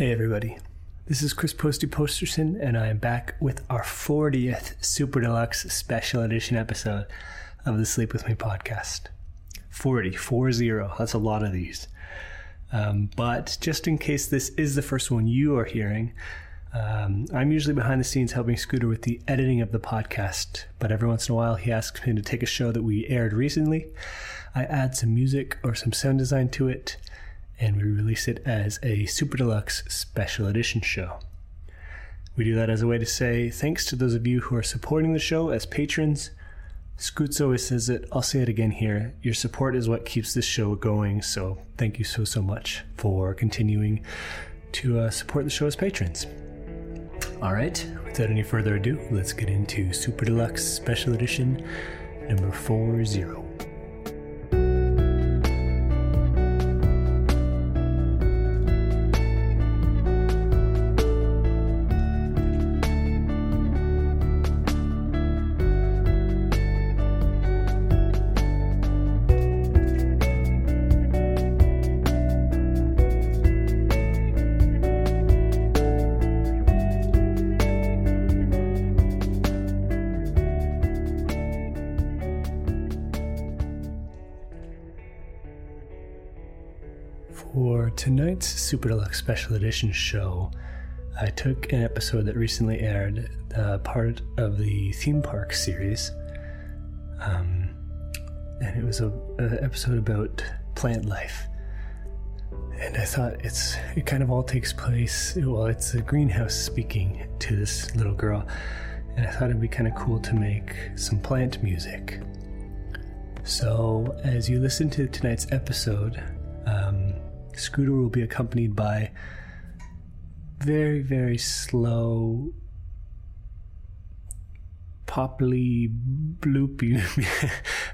Hey, everybody. This is Chris Posty Posterson, and I am back with our 40th Super Deluxe Special Edition episode of the Sleep With Me podcast. 40, 40. That's a lot of these. Um, but just in case this is the first one you are hearing, um, I'm usually behind the scenes helping Scooter with the editing of the podcast, but every once in a while he asks me to take a show that we aired recently. I add some music or some sound design to it, and we release it as a Super Deluxe Special Edition show. We do that as a way to say thanks to those of you who are supporting the show as patrons. Scoots always says it, I'll say it again here. Your support is what keeps this show going, so thank you so, so much for continuing to uh, support the show as patrons. All right, without any further ado, let's get into Super Deluxe Special Edition number 40. Super Deluxe Special Edition show, I took an episode that recently aired, uh, part of the theme park series, um, and it was a, a episode about plant life. And I thought it's it kind of all takes place. Well, it's a greenhouse speaking to this little girl, and I thought it'd be kind of cool to make some plant music. So, as you listen to tonight's episode, um, Scooter will be accompanied by very, very slow, poppily, bloopy.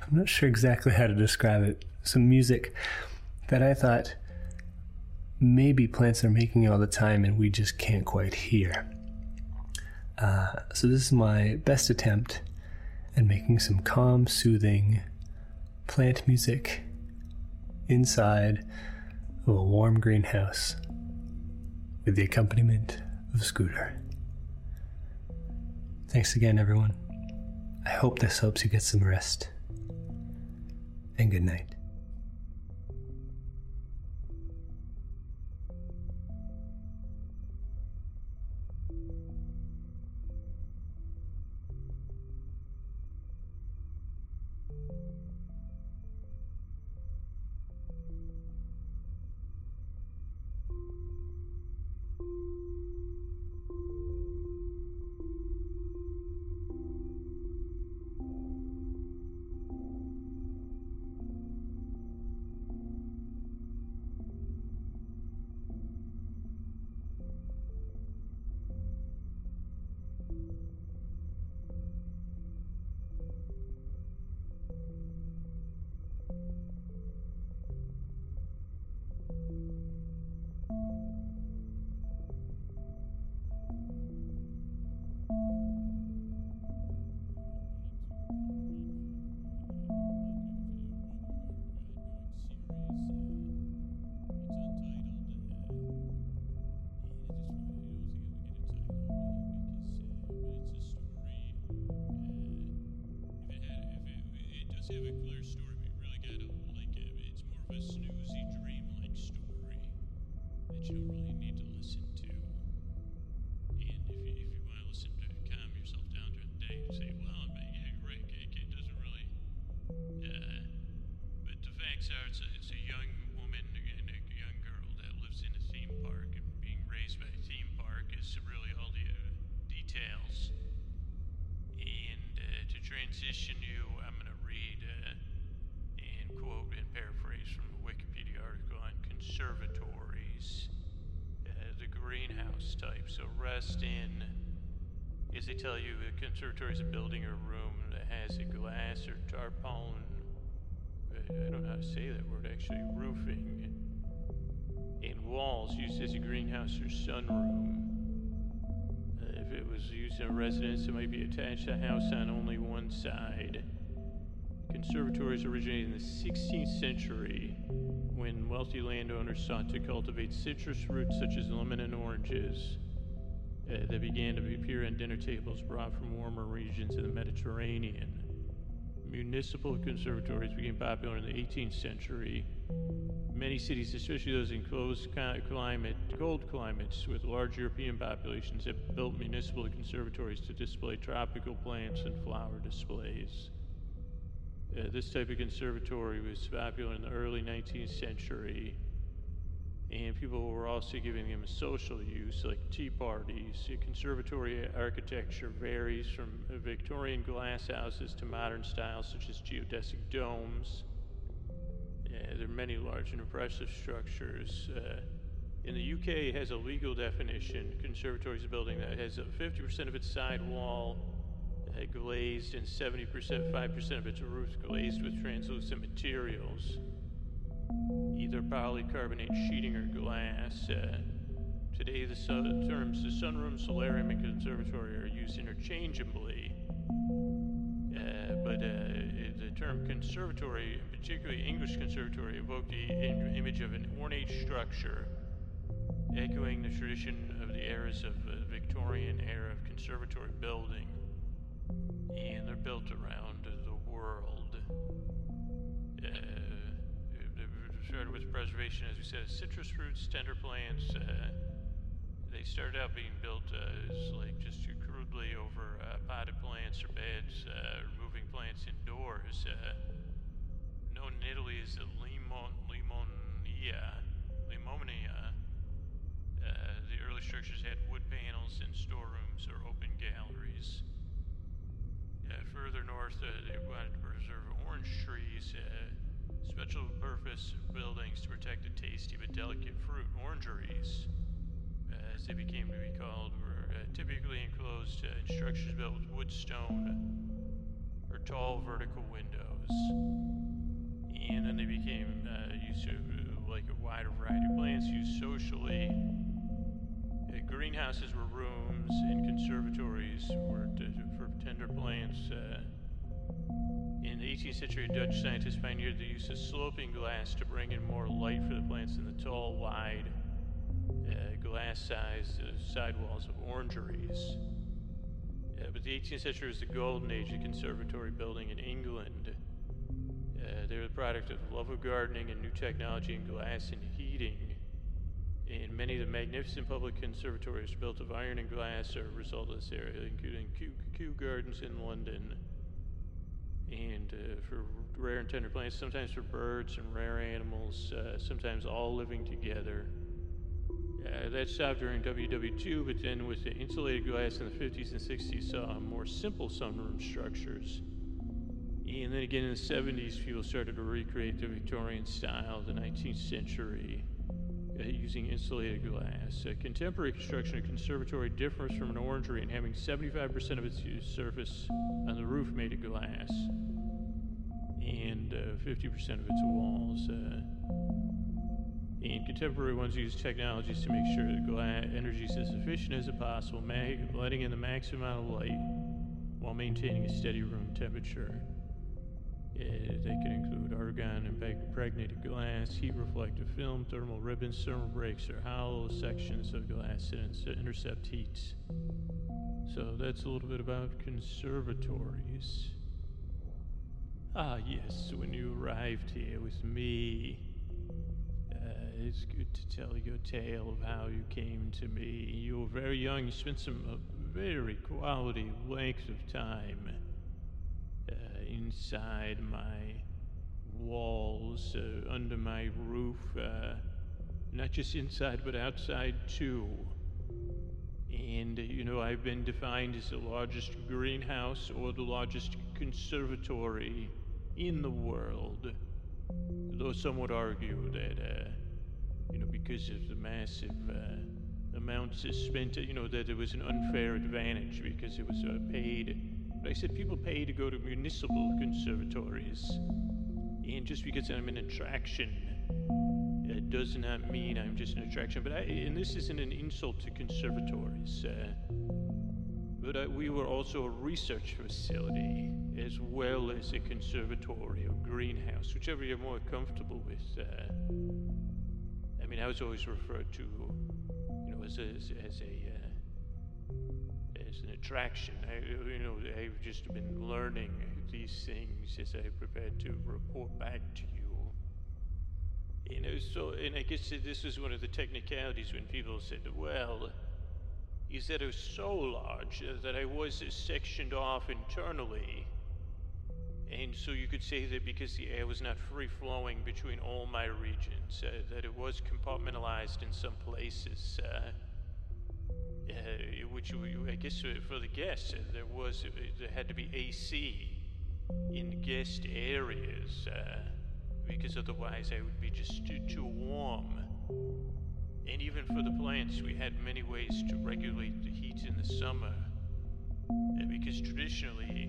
I'm not sure exactly how to describe it. Some music that I thought maybe plants are making all the time and we just can't quite hear. Uh, so, this is my best attempt at making some calm, soothing plant music inside of a warm greenhouse with the accompaniment of Scooter. Thanks again, everyone. I hope this helps you get some rest. And good night. A clear story, In, as they tell you, a conservatory is a building or room that has a glass or tarpaulin. I don't know how to say that word actually. Roofing and walls used as a greenhouse or sunroom. Uh, if it was used in a residence, it might be attached to a house on only one side. Conservatories originated in the 16th century when wealthy landowners sought to cultivate citrus fruits such as lemon and oranges uh, that began to appear on dinner tables brought from warmer regions of the Mediterranean. Municipal conservatories became popular in the 18th century. Many cities, especially those in closed climate, cold climates with large European populations, have built municipal conservatories to display tropical plants and flower displays. Uh, this type of conservatory was popular in the early 19th century, and people were also giving them a social use, like tea parties. Conservatory architecture varies from Victorian glass houses to modern styles such as geodesic domes. There are many large and impressive structures. Uh, in the UK, it has a legal definition. Conservatory is a building that has 50% of its side wall uh, glazed and 70%, 5% of its roof glazed with translucent materials, either polycarbonate sheeting or glass. Uh, today, the su- terms the sunroom, solarium, and conservatory are used interchangeably. Uh, but uh, the term conservatory, particularly English conservatory, evoked the in- image of an ornate structure, echoing the tradition of the eras of the Victorian era of conservatory building and they're built around the world. Uh, started with preservation, as we said, citrus fruits, tender plants. Uh, they started out being built uh, as like just crudely over uh, potted plants or beds, uh, removing plants indoors. Uh, known in Italy as the limon, limonia, limonia. the early structures had wood panels and storerooms or open galleries further north, uh, they wanted to preserve orange trees, uh, special purpose buildings to protect the tasty but delicate fruit. Orangeries, uh, as they became to be called, were uh, typically enclosed uh, in structures built with wood, stone, or tall vertical windows. And then they became uh, used to like a wider variety of plants used socially. greenhouses were rooms, and conservatories were for tender plants. In the 18th century, Dutch scientists pioneered the use of sloping glass to bring in more light for the plants in the tall, wide, uh, glass-sized uh, sidewalls of orangeries. Uh, but the 18th century was the golden age of conservatory building in England. Uh, they were the product of love of gardening and new technology in glass and heating. And many of the magnificent public conservatories built of iron and glass are a result of this area, including Kew, Kew Gardens in London. And uh, for rare and tender plants, sometimes for birds and rare animals, uh, sometimes all living together. Uh, that stopped during WW2, but then with the insulated glass in the 50s and 60s, saw more simple sunroom structures. And then again in the 70s, people started to recreate the Victorian style the 19th century using insulated glass. Uh, contemporary construction of conservatory differs from an orangery in having 75% of its surface on the roof made of glass and uh, 50% of its walls. Uh, and contemporary ones use technologies to make sure the glass energy is as efficient as possible, letting in the maximum amount of light while maintaining a steady room temperature. Uh, they can include argon impregnated glass, heat reflective film, thermal ribbons, thermal breaks, or hollow sections of glass that intercept heat. So that's a little bit about conservatories. Ah, yes, when you arrived here with me, uh, it's good to tell your tale of how you came to me. You were very young, you spent some uh, very quality length of time uh, inside my walls, uh, under my roof, uh, not just inside but outside too. And, uh, you know, I've been defined as the largest greenhouse or the largest conservatory in the world. Though some would argue that, uh, you know, because of the massive uh, amounts spent, you know, that it was an unfair advantage because it was uh, paid but I said people pay to go to municipal conservatories. And just because I'm an attraction, it does not mean I'm just an attraction. But I, and this isn't an insult to conservatories. Uh, but uh, we were also a research facility. as well as a conservatory or greenhouse, whichever you're more comfortable with. Uh, I mean, I was always referred to, you know, as a, as, as a uh, as an attraction. I, you know, I've just been learning these things as I prepared to report back to you. You know, so, and I guess this was one of the technicalities when people said, well, you said it was so large uh, that I was sectioned off internally. And so you could say that because the air was not free flowing between all my regions, uh, that it was compartmentalized in some places. Uh, uh, which I guess uh, for the guests, uh, there was there had to be AC in guest areas because otherwise I would be just too, too warm. And even for the plants, we had many ways to regulate the heat in the summer. Uh, because traditionally,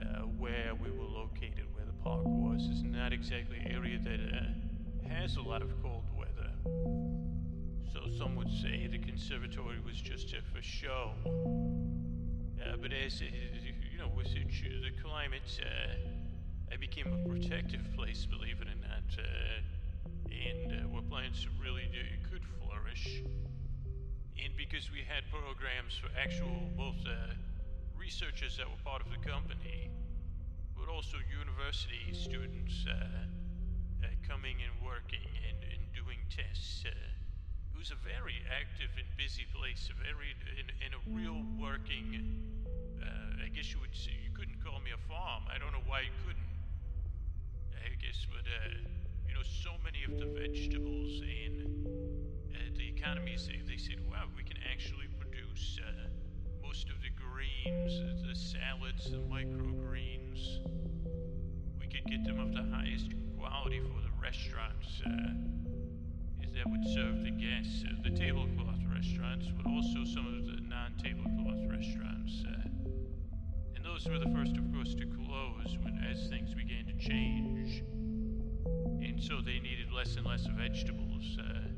uh, where we were located, where the park was, is not exactly an area that uh, has a lot of cold weather. So some would say the conservatory was just for show. Uh, but as you know, the, climate, uh, it became a protective place, believe it or not, uh, and uh, where plants really do, could flourish. And because we had programs for actual both uh, researchers that were part of the company, but also university students uh, uh, coming and working and, and doing tests. Uh, it was a very active and busy place, a very in, in a real working. I guess you would say call me a farm. I don't know why you couldn't I guess, but uh, you know, so many of the vegetables in uh, the economies, they, they said, wow, we can actually produce uh, most of the greens, the salads, the microgreens. We could get them of the highest quality for the restaurants uh, that would serve the guests, uh, the tablecloth restaurants, but also some of the non-tablecloth restaurants. Uh, those were the first, of course, to close when as things began to change. And so they needed less and less vegetables. Uh,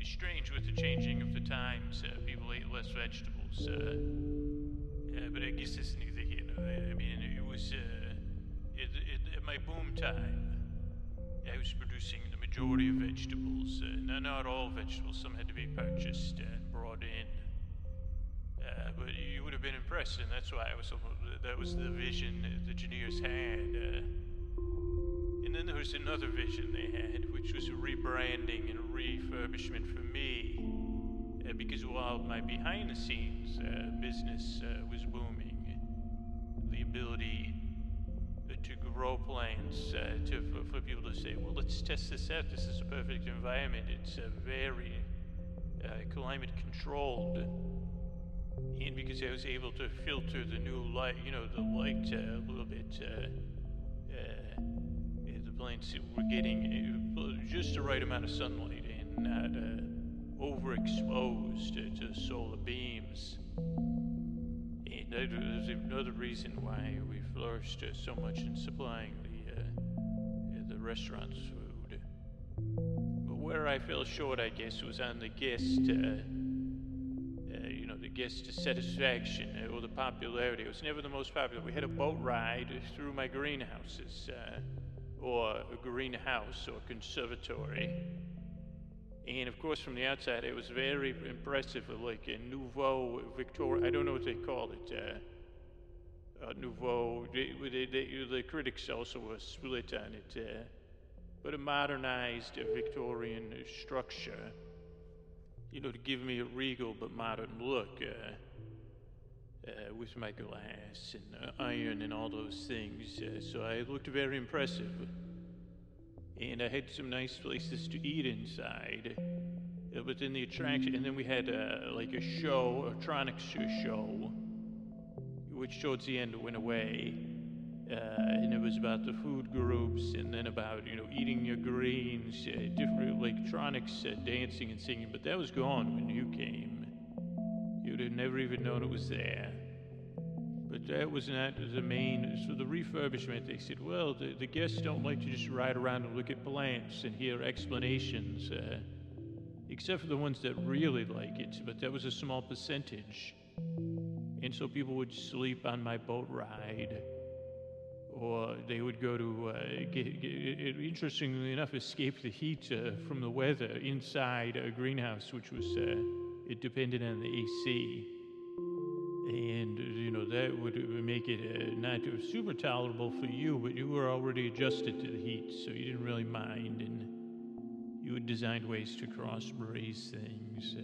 it's strange with the changing of the times, uh, people ate less vegetables. Uh, but I guess it's neither here nor there. I mean, it was uh, it, it, at my boom time. I was producing the majority of vegetables. Uh, not, not all vegetables. Some had to be purchased and brought in. Uh, but you would have been impressed, and that's why I was. That was the vision the engineers had. Uh, and then there was another vision they had, which was rebranding and refurbishment for me. Uh, because while my behind the scenes uh, business uh, was booming, the ability to grow plants, to for, people to say, well, let's test this out. This is a perfect environment. It's very climate controlled and because I was able to filter the new light, you know, the light uh, a little bit, uh, uh, the plants were getting uh, just the right amount of sunlight and not overexposed to, solar beams. And that was another reason why we flourished so much in supplying the the restaurant's food. But where I fell short, I guess, was on the guest guest satisfaction or the popularity. It was never the most popular. We had a boat ride through my greenhouses, uh, or a greenhouse or conservatory. And of course, from the outside, it was very impressive, like a nouveau Victoria. I don't know what they call it. Uh, uh, nouveau. They, they, they, the critics also were split on it. Uh, but a modernized Victorian structure you know, to give me a regal but modern look uh, uh, with my glass and uh, iron and all those things. So I looked very impressive. And I had some nice places to eat inside. Uh, but then the attraction, and then we had uh, like a show, a tronics show, which towards the end went away. Uh, and it was about the food groups and then about you know eating your greens uh, different electronics uh, dancing and singing. But that was gone when you came. You'd have never even known it was there. But that was not the main so the refurbishment they said well the, the guests don't like to just ride around and look at plants and hear explanations uh, except for the ones that really like it. But that was a small percentage. And so people would sleep on my boat ride or they would go to, uh, get, get, interestingly enough, escape the heat uh, from the weather inside a greenhouse, which was uh, it depended on the AC. And, you know, that would make it uh, not super tolerable for you, but you were already adjusted to the heat, so you didn't really mind. And you had designed ways to cross brace things.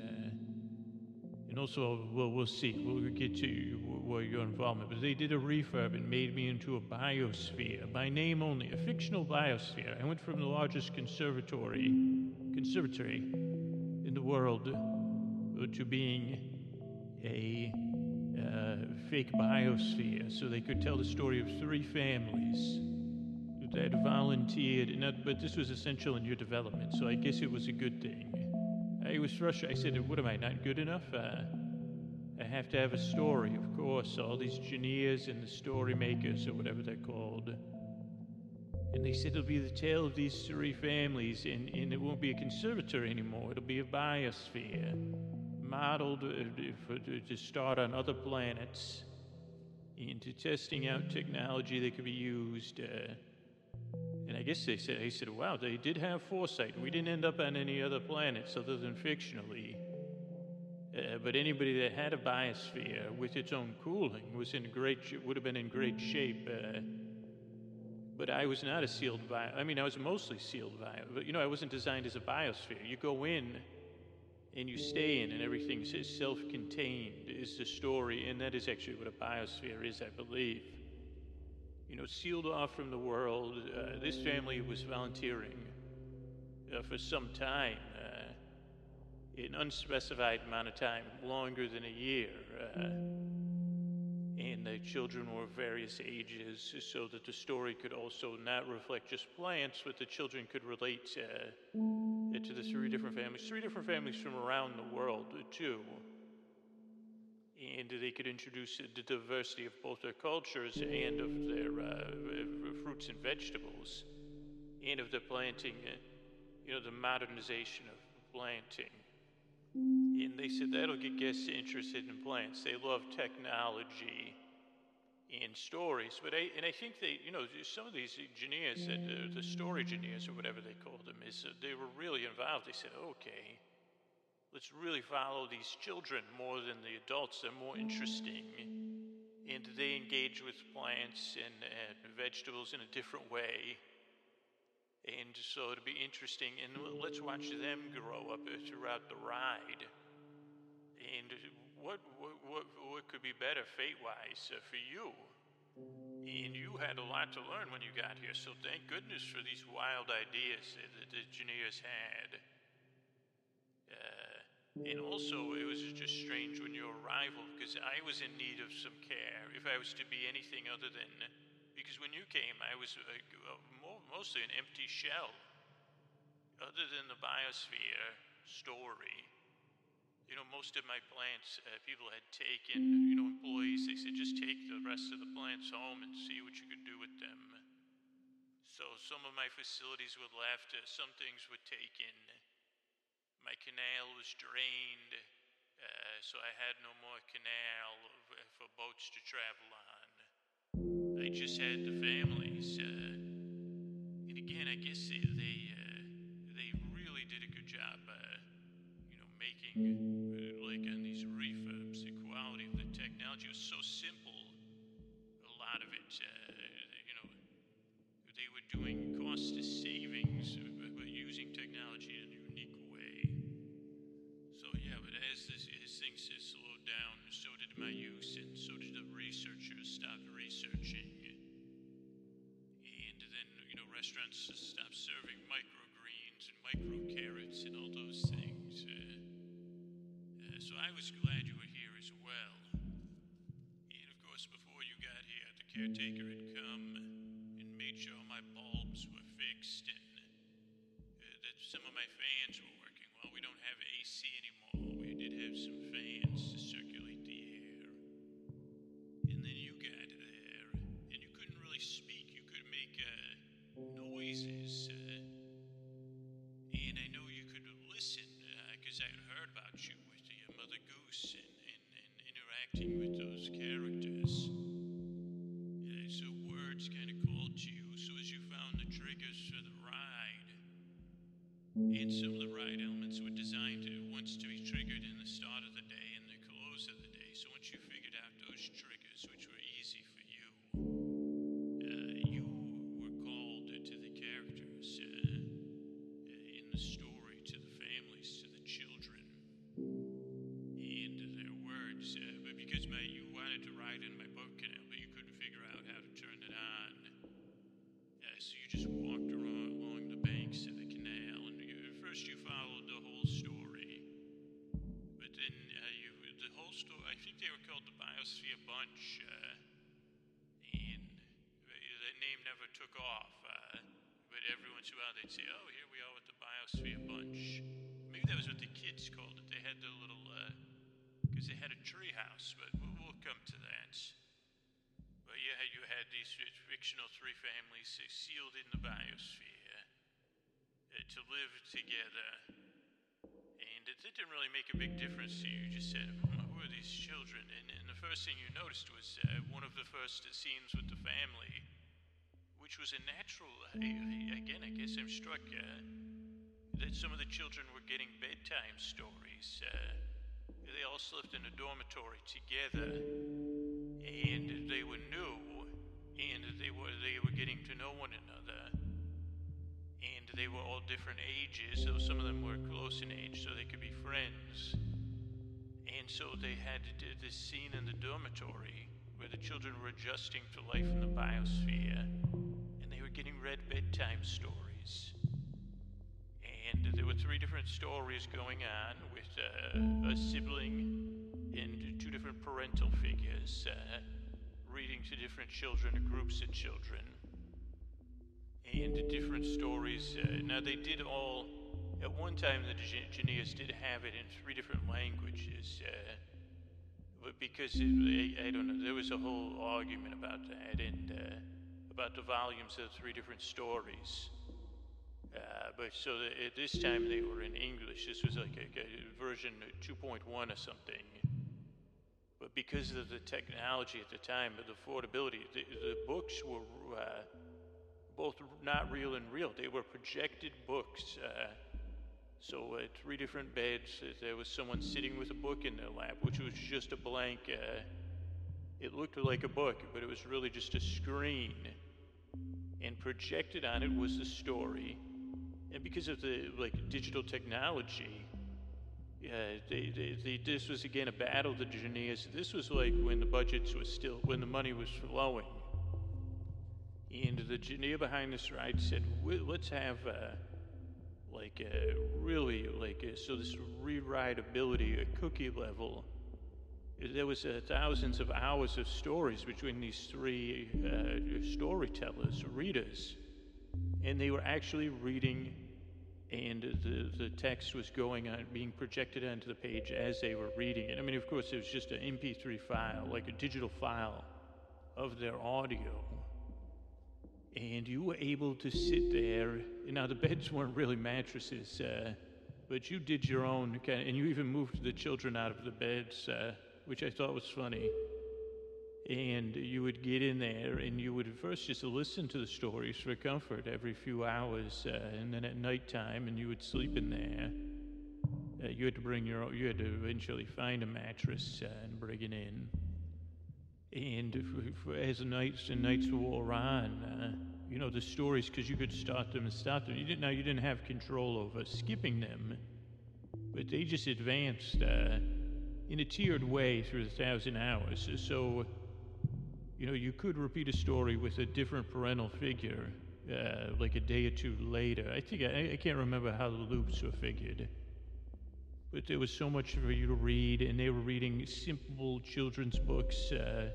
Uh, and also, well, we'll see. We'll get to what your involvement. But they did a refurb and made me into a biosphere, by name only, a fictional biosphere. I went from the largest conservatory, conservatory in the world to being a uh, fake biosphere, so they could tell the story of three families that volunteered. But this was essential in your development, so I guess it was a good thing. I was frustrated. I said, What am I, not good enough? Uh, I have to have a story, of course. All these engineers and the story makers, or whatever they're called. And they said it'll be the tale of these three families, and, and it won't be a conservatory anymore. It'll be a biosphere, modeled uh, for, to start on other planets, into testing out technology that could be used. Uh, I guess they said, I said, wow, they did have foresight. We didn't end up on any other planets other than fictionally. Uh, but anybody that had a biosphere with its own cooling was in great, would have been in great shape. Uh, but I was not a sealed bio. I mean, I was mostly sealed bio. But you know, I wasn't designed as a biosphere. You go in and you stay in, and everything is self-contained. Is the story, and that is actually what a biosphere is, I believe you know, sealed off from the world. Uh, this family was volunteering uh, for some time, uh, an unspecified amount of time, longer than a year. Uh, and the children were various ages so that the story could also not reflect just plants, but the children could relate uh, to the three different families, three different families from around the world, too and they could introduce the diversity of both their cultures and of their uh, fruits and vegetables, and of the planting, uh, you know, the modernization of planting. And they said that'll get guests interested in plants. They love technology and stories. But I, and I think they, you know, some of these engineers, uh, the story engineers or whatever they called them, is uh, they were really involved. They said, okay, let's really follow these children more than the adults. They're more interesting. And they engage with plants and, and vegetables in a different way. And so it'll be interesting. And let's watch them grow up throughout the ride. And what, what, what, what could be better fate wise uh, for you? And you had a lot to learn when you got here, so thank goodness for these wild ideas that the engineers had. Uh, and also, it was just strange when your arrival because I was in need of some care. If I was to be anything other than, because when you came, I was uh, mostly an empty shell. Other than the biosphere story, you know, most of my plants, uh, people had taken, you know, employees, they said, just take the rest of the plants home and see what you could do with them. So some of my facilities were left, uh, some things were taken my canal was drained, uh, so I had no more canal for boats to travel on. I just had the families, uh, and again, I guess they they, uh, they really did a good job, uh, you know, making uh, like on these refurbs, the quality of the technology was so simple. A lot of it, uh, you know, they were doing cost savings, but using technology things have slowed down, so did my use, and so did the researchers stopped researching. And then, you know, restaurants stopped serving microgreens and micro carrots and all those things. Uh, uh, so I was glad you were here as well. And of course, before you got here, the caretaker had come and made sure my bulbs were fixed and uh, that some of my fans were have some fans to circulate the air. And then you got there, and you couldn't really speak. You could make uh, noises. Uh, and I know you could listen, because uh, I heard about you with the Mother Goose and, and, and interacting with those characters. Yeah, so words kind of called to you. So as you found the triggers for the ride, and some off. Uh, but every once in a while they'd say, oh, here we are with the Biosphere Bunch. Maybe that was what the kids called it. They had the little, because they had a tree house, but we'll, we'll come to that. But yeah, you had these fictional three families uh, sealed in the biosphere uh, to live together. And it didn't really make a big difference to you. You just said, hmm, who are these children? And, and the first thing you noticed was uh, one of the first scenes with the family, which was a natural. Again, I guess I'm struck uh, that some of the children were getting bedtime stories. Uh, they all slept in a dormitory together and they were new, and they were they were getting to know one another, and they were all different ages. So some of them were close in age, so they could be friends. And so they had this scene in the dormitory where the children were adjusting to life in the biosphere, getting read bedtime stories. And there were three different stories going on with uh, a sibling and two different parental figures uh, reading to different children, groups of children, and different stories. Uh, now, they did all, at one time, the Janias did have it in three different languages. Uh, but because it, I, I, don't know, there was a whole argument about that and uh, about the volumes of three different stories. Uh, but so the, at this time they were in English. This was like a, a version 2.1 or something. But because of the technology at the time, the affordability, the, the books were uh, both not real and real. They were projected books. Uh, so three different beds, uh, there was someone sitting with a book in their lap, which was just a blank. Uh, it looked like a book, but it was really just a screen. And projected on it was the story and because of the like digital technology, yeah, they, they, they, this was again a battle the Janias. This was like when the budgets was still when the money was flowing, and the Jania behind this ride said, "Let's have uh, like a really like a, so this rewritability, a cookie level." There was uh, thousands of hours of stories between these three uh, storytellers, readers. And they were actually reading and the, the text was going on being projected onto the page as they were reading it. I mean of course it was just an mp3 file like a digital file of their audio. And you were able to sit there now the beds weren't really mattresses uh, but you did your own and you even moved the children out of the beds uh, which i thought was funny. And you would get in there and you would first just listen to the stories for comfort every few hours uh, and then at nighttime and you would sleep in there. Uh, you had to bring your own, you had to eventually find a mattress uh, and bring it in. And if, if, as the nights and nights wore on uh, you know the stories because you could start them and stop them. You didn't now you didn't have control over skipping them but they just advanced uh, in a tiered way through the thousand hours so you know, you could repeat a story with a different parental figure, uh, like a day or two later. I think I, I, can't remember how the loops were figured, but there was so much for you to read, and they were reading simple children's books. Uh,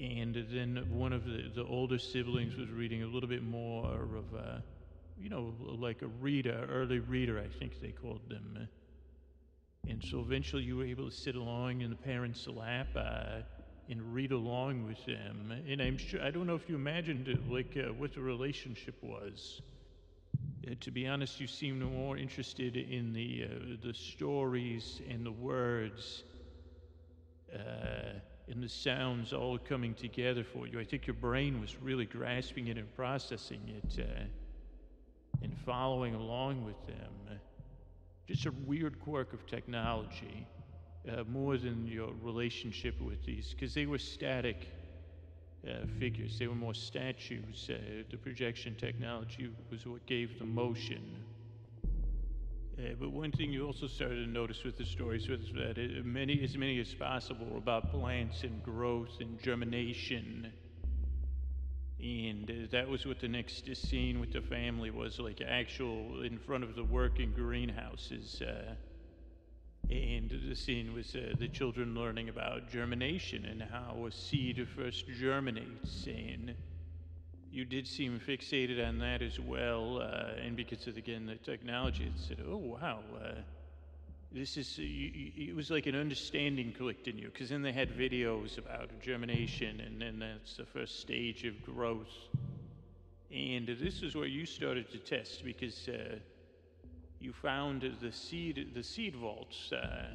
and then one of the, the older siblings was reading a little bit more of you know, like a reader, early reader, I think they called them. And so eventually you were able to sit along in the parents' lap. Uh, and read along with them. And I'm sure, I don't know if you imagined it, like uh, what the relationship was. Uh, to be honest, you seemed more interested in the, uh, the stories and the words uh, and the sounds all coming together for you. I think your brain was really grasping it and processing it uh, and following along with them. Just a weird quirk of technology, uh, more than your relationship with these, because they were static uh, figures. They were more statues. Uh, the projection technology was what gave the motion. Uh, but one thing you also started to notice with the stories was that it, many, as many as possible were about plants and growth and germination. And uh, that was what the next scene with the family was like actual in front of the working greenhouses. Uh, and the scene was uh, the children learning about germination and how a seed first germinates. And you did seem fixated on that as well. Uh, and because of, again, the technology, it said, oh, wow, uh, this is, uh, you, you, it was like an understanding clicked in you. Because then they had videos about germination, and then that's the first stage of growth. And this is where you started to test because uh, you found the seed the seed vaults uh,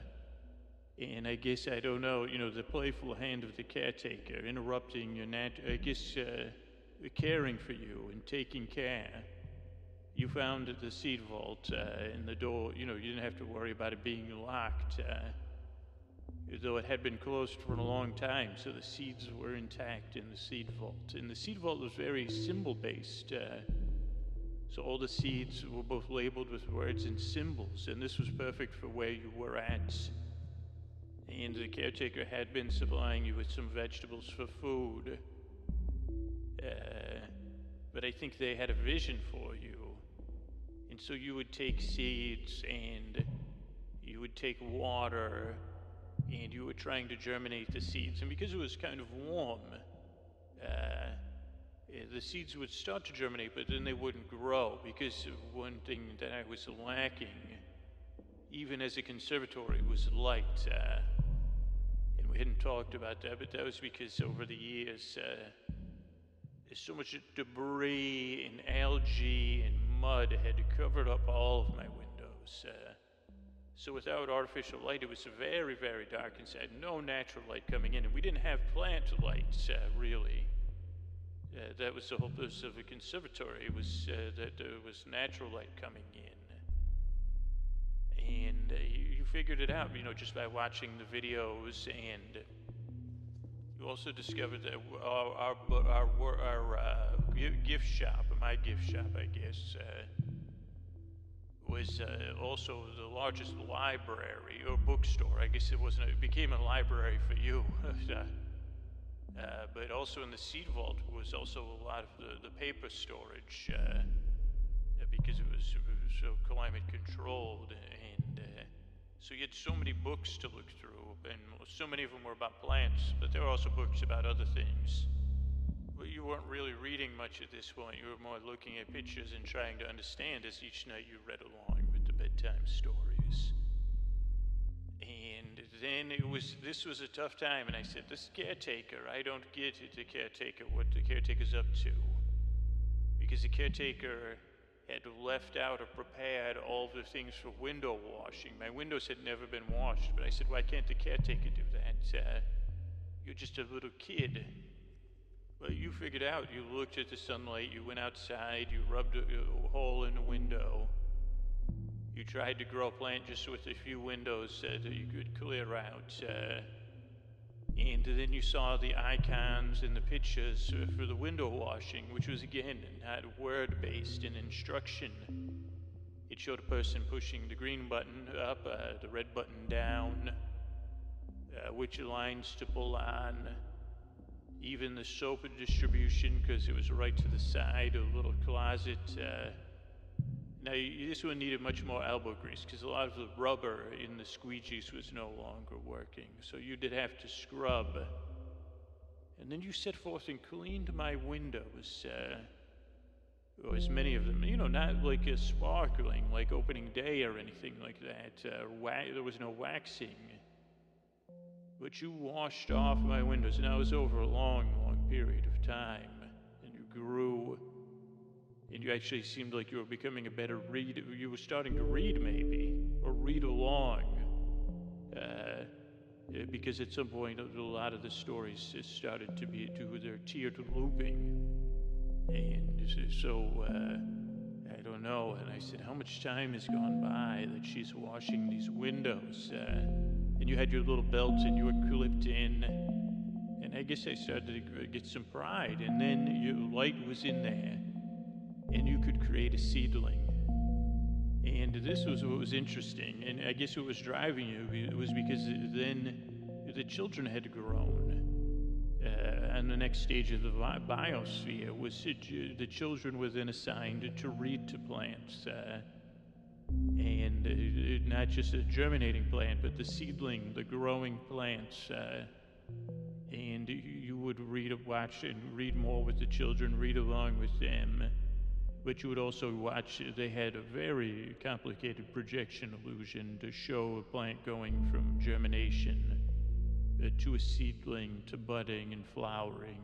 and I guess I don't know you know the playful hand of the caretaker interrupting your nat I guess uh, caring for you and taking care you found the seed vault uh, in the door you know you didn't have to worry about it being locked uh, though it had been closed for a long time so the seeds were intact in the seed vault and the seed vault was very symbol based uh, so all the seeds were both labeled with words and symbols, and this was perfect for where you were at. And the caretaker had been supplying you with some vegetables for food. Uh, but I think they had a vision for you. And so you would take seeds and you would take water and you were trying to germinate the seeds. And because it was kind of warm, uh, uh, the seeds would start to germinate, but then they wouldn't grow because one thing that I was lacking, even as a conservatory, was light. Uh, and we hadn't talked about that, but that was because over the years, uh, there's so much debris and algae and mud had covered up all of my windows. Uh, so without artificial light, it was very, very dark inside. No natural light coming in, and we didn't have plant lights uh, really. Uh, that was the whole purpose of a conservatory was uh, that there was natural light coming in and uh, you, you, figured it out you know just by watching the videos and you also discovered that our our, our, our uh, gift shop my gift shop i guess uh, was uh, also the largest library or bookstore i guess it wasn't it became a library for you Uh, but also in the seed vault was also a lot of the, the paper storage uh, because it was, it was, so climate controlled. And uh, so you had so many books to look through, and so many of them were about plants, but there were also books about other things. But you weren't really reading much at this point. You were more looking at pictures and trying to understand as each night you read along with the bedtime stories. And then it was this was a tough time, and I said, "This caretaker, I don't get it. The caretaker, what the caretaker's up to, because the caretaker had left out or prepared all the things for window washing. My windows had never been washed, but I said, "Why can't the caretaker do that? Uh, you're just a little kid." Well, you figured out. You looked at the sunlight. You went outside. You rubbed a, a hole in the window you tried to grow a plant just with a few windows uh, that you could clear out. Uh, and then you saw the icons and the pictures for the window washing, which was again not word based in instruction. It showed a person pushing the green button up, uh, the red button down, uh, which lines to pull on, even the soap distribution, because it was right to the side of a little closet. Uh, now, this one needed much more elbow grease because a lot of the rubber in the squeegees was no longer working. So you did have to scrub. And then you set forth and cleaned my windows. Uh, or as many of them, you know, not like a sparkling, like opening day or anything like that. Uh, wa- there was no waxing. But you washed off my windows, and I was over a long, long period of time. And you grew and you actually seemed like you were becoming a better reader. You were starting to read, maybe, or read along. Uh, because at some point, a lot of the stories started to be to their tiered looping. And so, uh, I don't know. And I said, How much time has gone by that she's washing these windows? Uh, and you had your little belt and you were clipped in. And I guess I started to get some pride. And then your light was in there, and you could create a seedling. And this was what was interesting. And I guess what was driving you was because then the children had grown. Uh, and the next stage of the bi- biosphere was the children were then assigned to read to plants. Uh, and uh, not just a germinating plant, but the seedling, the growing plants. Uh, and you would read, watch, and read more with the children, read along with them. But you would also watch, they had a very complicated projection illusion to show a plant going from germination uh, to a seedling to budding and flowering.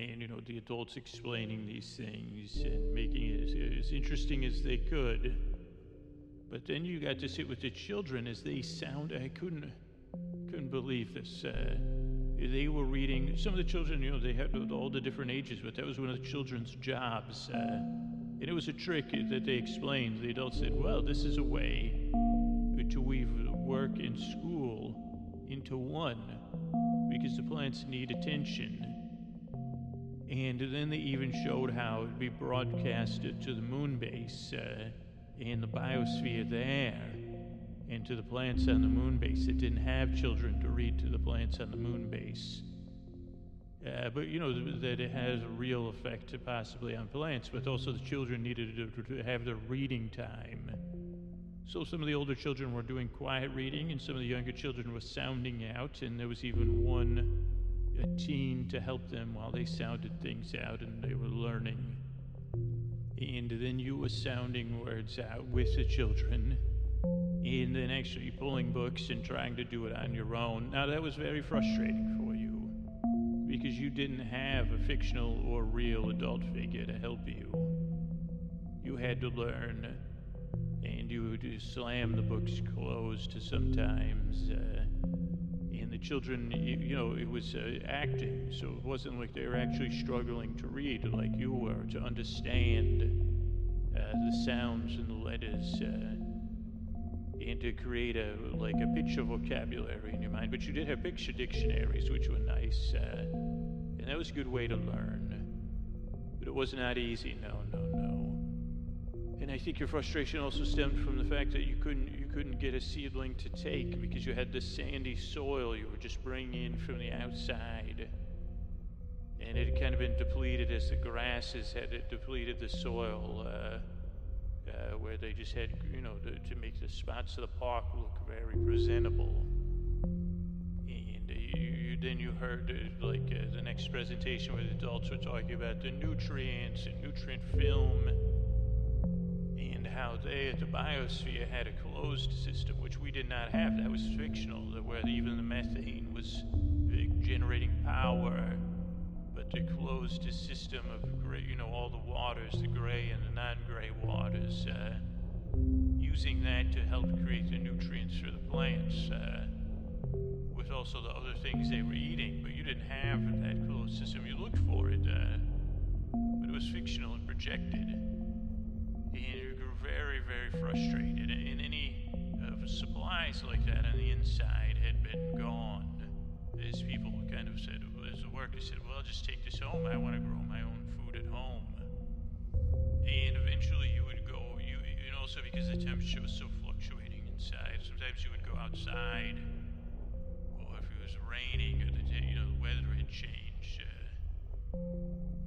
And, you know, the adults explaining these things and making it as, as interesting as they could. But then you got to sit with the children as they sound. I couldn't, couldn't believe this. Uh, they were reading. Some of the children, you know, they had all the different ages, but that was one of the children's jobs. Uh, and it was a trick that they explained. The adults said, "Well, this is a way to weave work and school into one, because the plants need attention." And then they even showed how it would be broadcasted to the moon base uh, and the biosphere there, and to the plants on the moon base that didn't have children to read to the plants on the moon base. Uh, but you know that it has a real effect possibly on plants, but also the children needed to, to have their reading time. So some of the older children were doing quiet reading, and some of the younger children were sounding out, and there was even one a team to help them while they sounded things out and they were learning. And then you were sounding words out with the children, and then actually pulling books and trying to do it on your own. Now, that was very frustrating for you because you didn't have a fictional or real adult figure to help you. You had to learn, and you would slam the books closed to sometimes. Uh, children, you, you know, it was uh, acting, so it wasn't like they were actually struggling to read like you were, to understand uh, the sounds and the letters, uh, and to create a like a picture vocabulary in your mind. But you did have picture dictionaries, which were nice, uh, and that was a good way to learn. But it was not easy. No, no, no. And I think your frustration also stemmed from the fact that you couldn't you couldn't get a seedling to take because you had the sandy soil you were just bringing in from the outside, and it had kind of been depleted as the grasses had depleted the soil, uh, uh, where they just had you know to, to, make the spots of the park look very presentable. And you, you, then you heard uh, like uh, the next presentation where the adults were talking about the nutrients and nutrient film how they at the biosphere had a closed system, which we did not have. That was fictional, where even the methane was uh, generating power, but the closed system of gray, you know, all the waters, the gray and the non-gray waters, uh, using that to help create the nutrients for the plants. Uh, with also the other things they were eating, but you didn't have that closed system. You looked for it, uh, but it was fictional and projected very, very frustrated. And any of supplies like that on the inside had been gone. As people kind of said, as the workers said, well, I'll just take this home. I want to grow my own food at home. And eventually you would go, you, and also because the temperature was so fluctuating inside, sometimes you would go outside, or if it was raining, or the, you know, the weather had changed. Uh,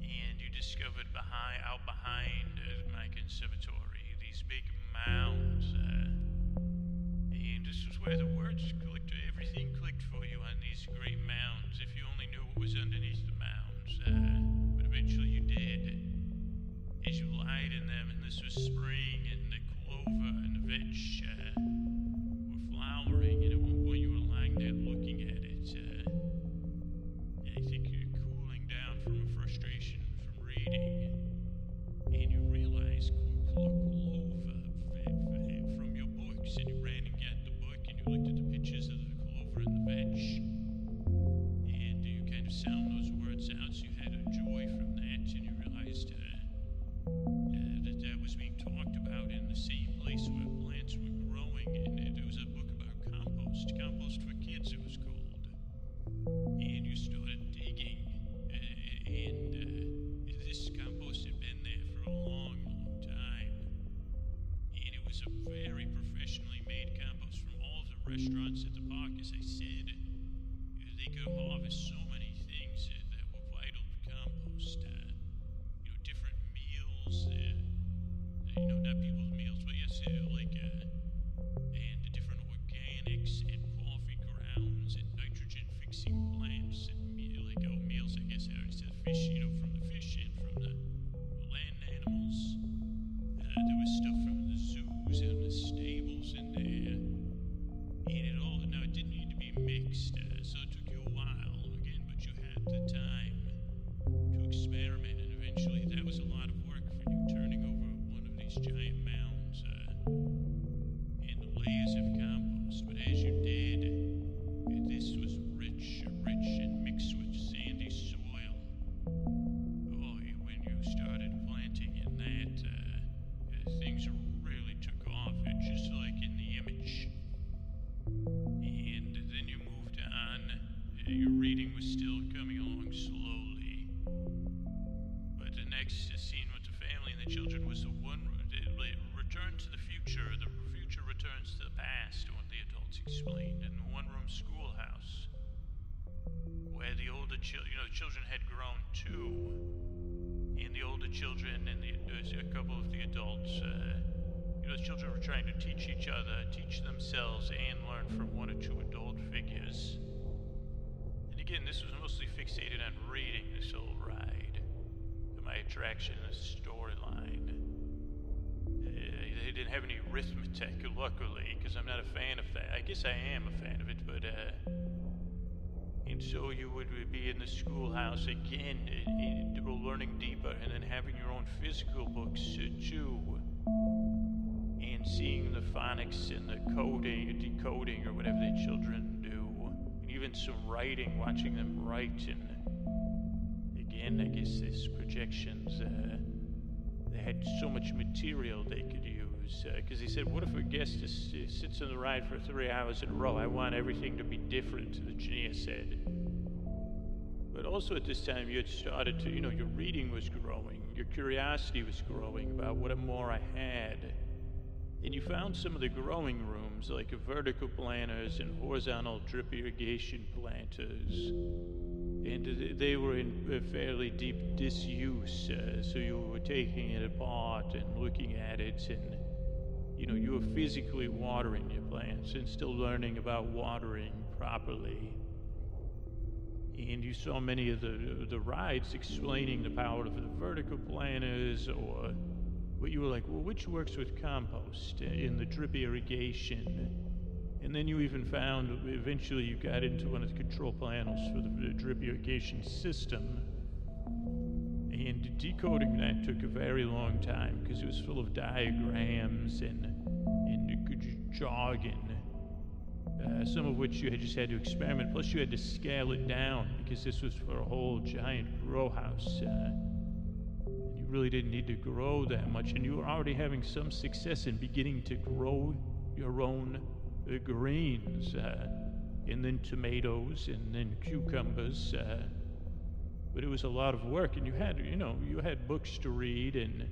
and you discovered behind, out behind uh, my conservatory, these big mounds. Uh, and this was where the words clicked, everything clicked for you on these great mounds, if you only knew what was underneath the mounds. Uh, but eventually you did. As you lied in them, and this was spring, and the clover and the veg uh, were flowering, and at one point you were lying there looking at it. Uh, I think you're cooling down from a frustration from reading, and you realize clover As I said, they could harvest children and the, a couple of the adults, uh, you know, the children were trying to teach each other, teach themselves, and learn from one or two adult figures. And again, this was mostly fixated on reading this whole ride. My attraction is storyline. Uh, they didn't have any arithmetic, luckily, because I'm not a fan of that. I guess I am a fan of it, but uh, and so you would be in the schoolhouse again, learning deeper, and then having your own physical books too, and seeing the phonics and the coding, decoding, or whatever the children do, and even some writing, watching them write, and again, I guess this projections. Uh, they had so much material they could use. Because he said, What if a guest is, uh, sits on the ride for three hours in a row? I want everything to be different, the engineer said. But also at this time, you had started to, you know, your reading was growing, your curiosity was growing about what more I had. And you found some of the growing rooms, like vertical planters and horizontal drip irrigation planters and they were in fairly deep disuse. Uh, so you were taking it apart and looking at it, and you know you were physically watering your plants and still learning about watering properly. And you saw many of the the rides explaining the power of the vertical planters, or but you were like, well, which works with compost in the drip irrigation? And then you even found, eventually, you got into one of the control panels for the, drip irrigation system. And decoding that took a very long time because it was full of diagrams and, jargon, uh, some of which you had just had to experiment. Plus, you had to scale it down because this was for a whole giant grow house. Uh, you really didn't need to grow that much, and you were already having some success in beginning to grow your own uh, greens, uh, and then tomatoes, and then cucumbers. Uh, but it was a lot of work, and you had, you know, you had books to read, and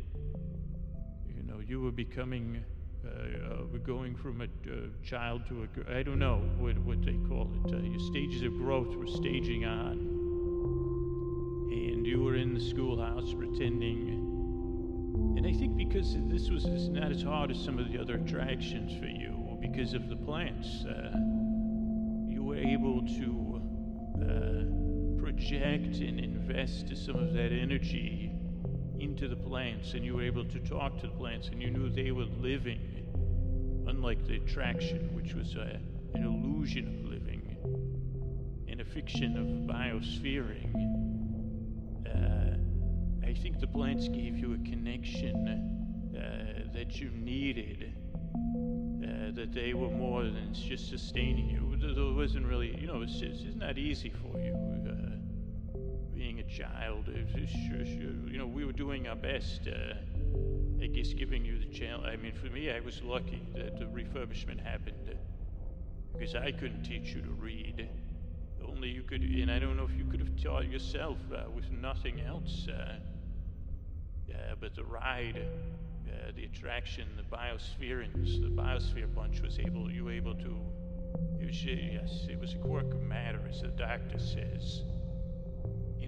you know, you were becoming, uh, uh, going from a uh, child to a, I don't know what what they call it. Your stages of growth were staging on, and you were in the schoolhouse pretending. And I think because this was not as hard as some of the other attractions for you, or because of the plants, uh, you were able to uh, project and invest some of that energy into the plants, and you were able to talk to the plants, and you knew they were living, unlike the attraction, which was uh, an illusion of living and a fiction of biosphering. Uh, I think the plants gave you a connection uh, that you needed. Uh, that they were more than just sustaining you. It wasn't really, you know, it's, it's, not easy for you. Uh, being a child, It's- you know, we were doing our best. Uh, I guess giving you the challenge. I mean, for me, I was lucky that the refurbishment happened uh, because I couldn't teach you to read. Only you could, and I don't know if you could have taught yourself uh, with nothing else. Uh, yeah, but the ride, uh, uh, the attraction, the biospherians, the biosphere bunch was able, you were able to, it was, yes, it was a quirk of matter, as the doctor says.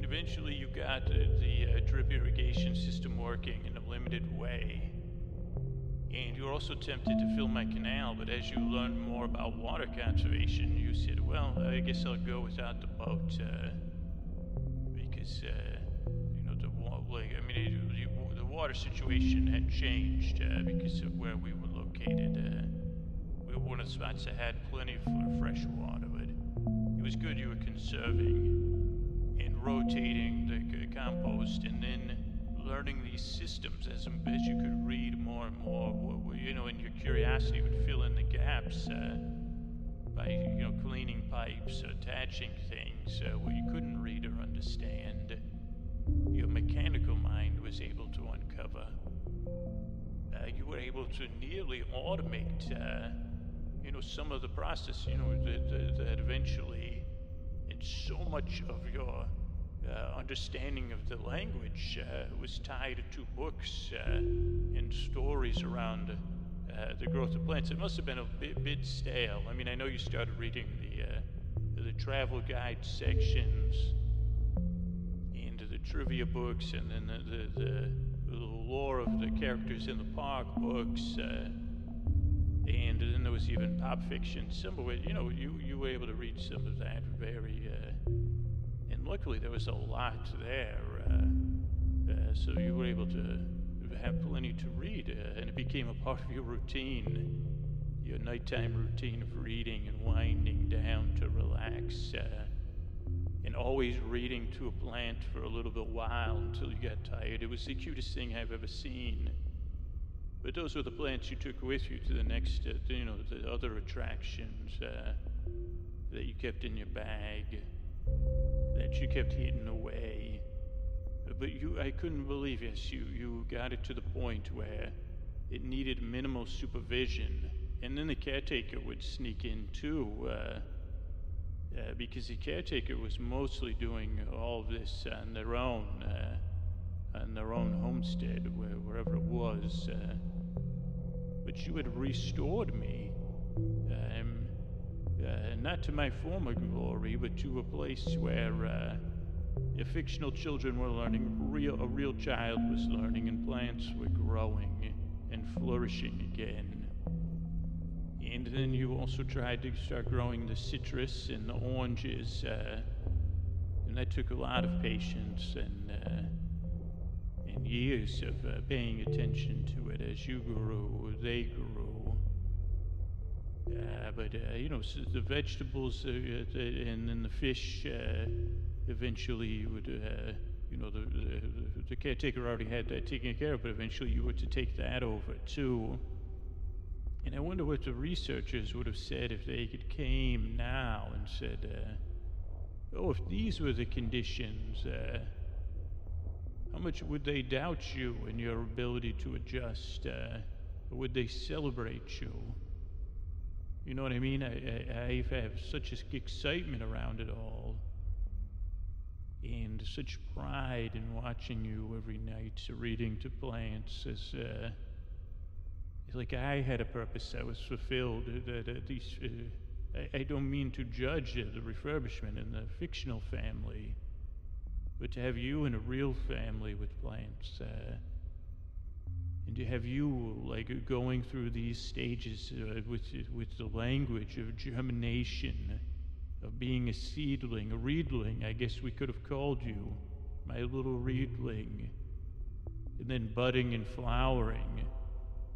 Eventually you got the uh, drip irrigation system working in a limited way. And you were also tempted to fill my canal, but as you learned more about water conservation, you said, well, I guess I'll go without the boat, uh, because, uh, you know, the, wa- like, I mean, it, the, water situation had changed uh, because of where we were located. Uh, we were one of the spots that had plenty of fresh water, but it was good you were conserving rotating the compost and then learning these systems as, as you could read more and more. You know, and your curiosity would fill in the gaps uh, by, you know, cleaning pipes, attaching things uh, where you couldn't read or understand. Your mechanical mind was able to uncover. Uh, you were able to nearly automate, uh, you know, some of the process, you know, that, that, that eventually, and so much of your uh, understanding of the language uh, was tied to books uh, and stories around uh, the growth of plants. It must have been a bit, bit stale. I mean, I know you started reading the the travel guide sections into the trivia books, and then the, the, the, the lore of the characters in the park books. And then there was even pop fiction. It, you know, you, you were able to read some of that very uh, and luckily there was a lot there, uh, uh, so you were able to have plenty to read, uh, and it became a part of your routine, your nighttime routine of reading and winding down to relax, and always reading to a plant for a little bit while until you got tired. It was the cutest thing I've ever seen. But those were the plants you took with you to the next, uh, you know, the other attractions uh, that you kept in your bag that you kept hidden away. But you, I couldn't believe, yes, you, you got it to the point where it needed minimal supervision. And then the caretaker would sneak in too, uh, uh, because the caretaker was mostly doing all of this on their own, uh, on their own homestead, where, wherever it was. Uh, but you had restored me. Um, uh, not to my former glory, but to a place where uh, the fictional children were learning, real, a real child was learning, and plants were growing and flourishing again. And then you also tried to start growing the citrus and the oranges, uh, and that took a lot of patience and uh, and years of uh, paying attention to it as you grew, they grew. Uh, but uh, you know, s the vegetables uh, uh, and then the fish uh, eventually would, uh, you know, the, the, the caretaker already had that taken care of, but eventually you were to take that over too. And I wonder what the researchers would have said if they came now and said, uh, "Oh, if these were the conditions." Uh, how much would they doubt you and your ability to adjust? Uh, or would they celebrate you? You know what I mean? I, I, I have such excitement around it all, and such pride in watching you every night reading to plants as uh, like I had a purpose that was fulfilled. uh, That uh, these, uh, I, I don't mean to judge uh, the refurbishment in the fictional family, but to have you in a real family with plants. Have you like going through these stages uh, with with the language of germination, of being a seedling, a reedling, I guess we could have called you, my little reedling, and then budding and flowering,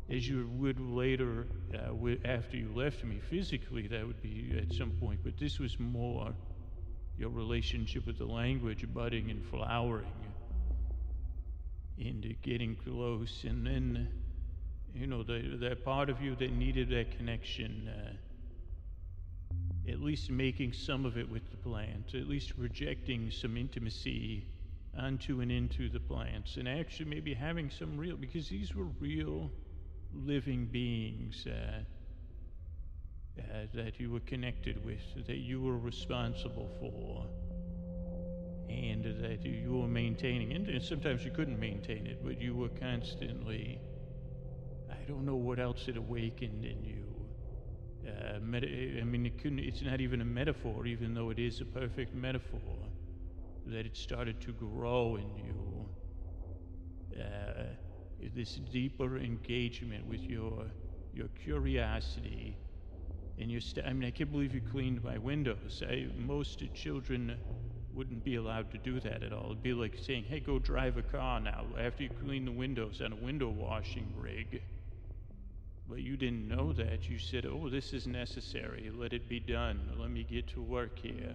as you would later uh, wi- after you left me physically. That would be at some point, but this was more your relationship with the language, budding and flowering into getting close, and then, you know, the, that part of you that needed that connection, uh, at least making some of it with the plants, at least projecting some intimacy onto and into the plants, and actually maybe having some real, because these were real living beings. Uh, uh, that you were connected with, that you were responsible for and that you were maintaining. it. And sometimes you couldn't maintain it, but you were constantly I don't know what else it awakened in you. Uh, I mean, it couldn't, it's not even a metaphor, even though it is a perfect metaphor. That it started to grow in you. Uh, this deeper engagement with your your curiosity and your. St- I mean, I can't believe you cleaned my windows. I, most children wouldn't be allowed to do that at all. It'd be like saying, "Hey, go drive a car now after you clean the windows on a window washing rig." But you didn't know that. You said, Oh, this is necessary. Let it be done. Let me get to work here.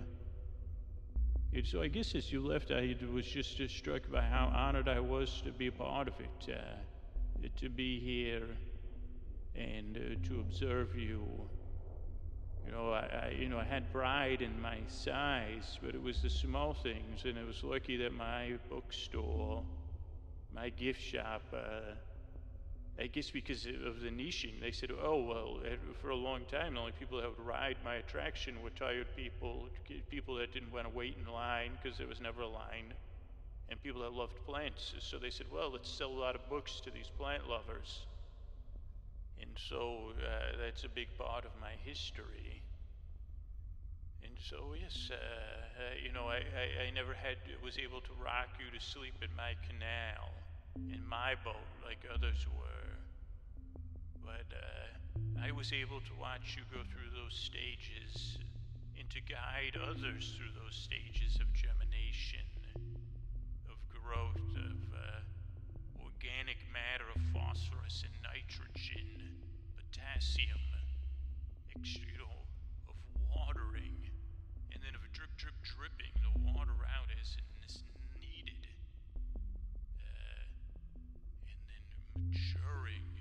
And so I guess as you left, I was just struck by how honored I was to be a part of it, uh, to be here and uh, to observe you. You know, I, I, you know, I had pride in my size, but it was the small things, and it was lucky that my bookstore, my gift shop, uh, I guess because of the niching, they said, oh, well, for a long time, the only people that would ride my attraction were tired people, people that didn't want to wait in line because there was never a line, and people that loved plants. So they said, well, let's sell a lot of books to these plant lovers. And so uh, that's a big part of my history. And so, yes, uh, uh, you know, I, I, I never had, was able to rock you to sleep in my canal in my boat like others were. But uh, I was able to watch you go through those stages and to guide others through those stages of germination, of growth, of uh, organic matter potassium, you know, of watering, and then of drip, drip, dripping the water out as it is needed, uh, and then maturing